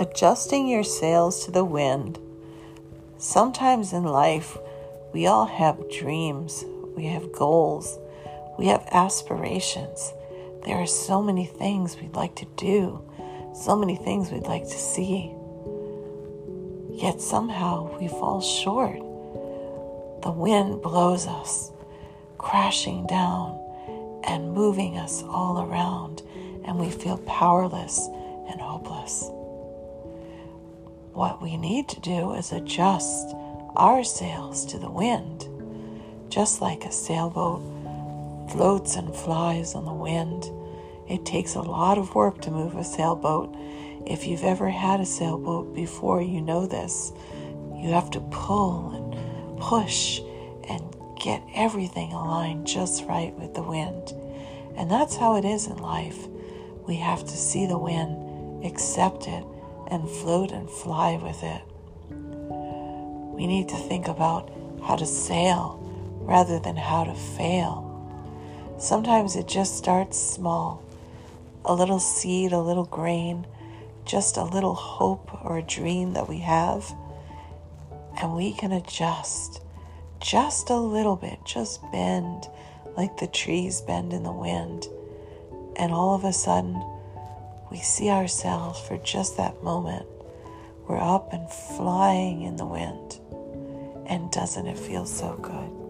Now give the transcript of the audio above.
adjusting your sails to the wind. Sometimes in life, we all have dreams, we have goals, we have aspirations. There are so many things we'd like to do, so many things we'd like to see. Yet somehow we fall short. The wind blows us, crashing down and moving us all around, and we feel powerless and hopeless. What we need to do is adjust our sails to the wind, just like a sailboat floats and flies on the wind. It takes a lot of work to move a sailboat. If you've ever had a sailboat before, you know this. You have to pull and push and get everything aligned just right with the wind. And that's how it is in life. We have to see the wind, accept it, and float and fly with it. We need to think about how to sail rather than how to fail. Sometimes it just starts small a little seed, a little grain, just a little hope or a dream that we have. And we can adjust just a little bit, just bend like the trees bend in the wind. And all of a sudden, we see ourselves for just that moment. We're up and flying in the wind. And doesn't it feel so good?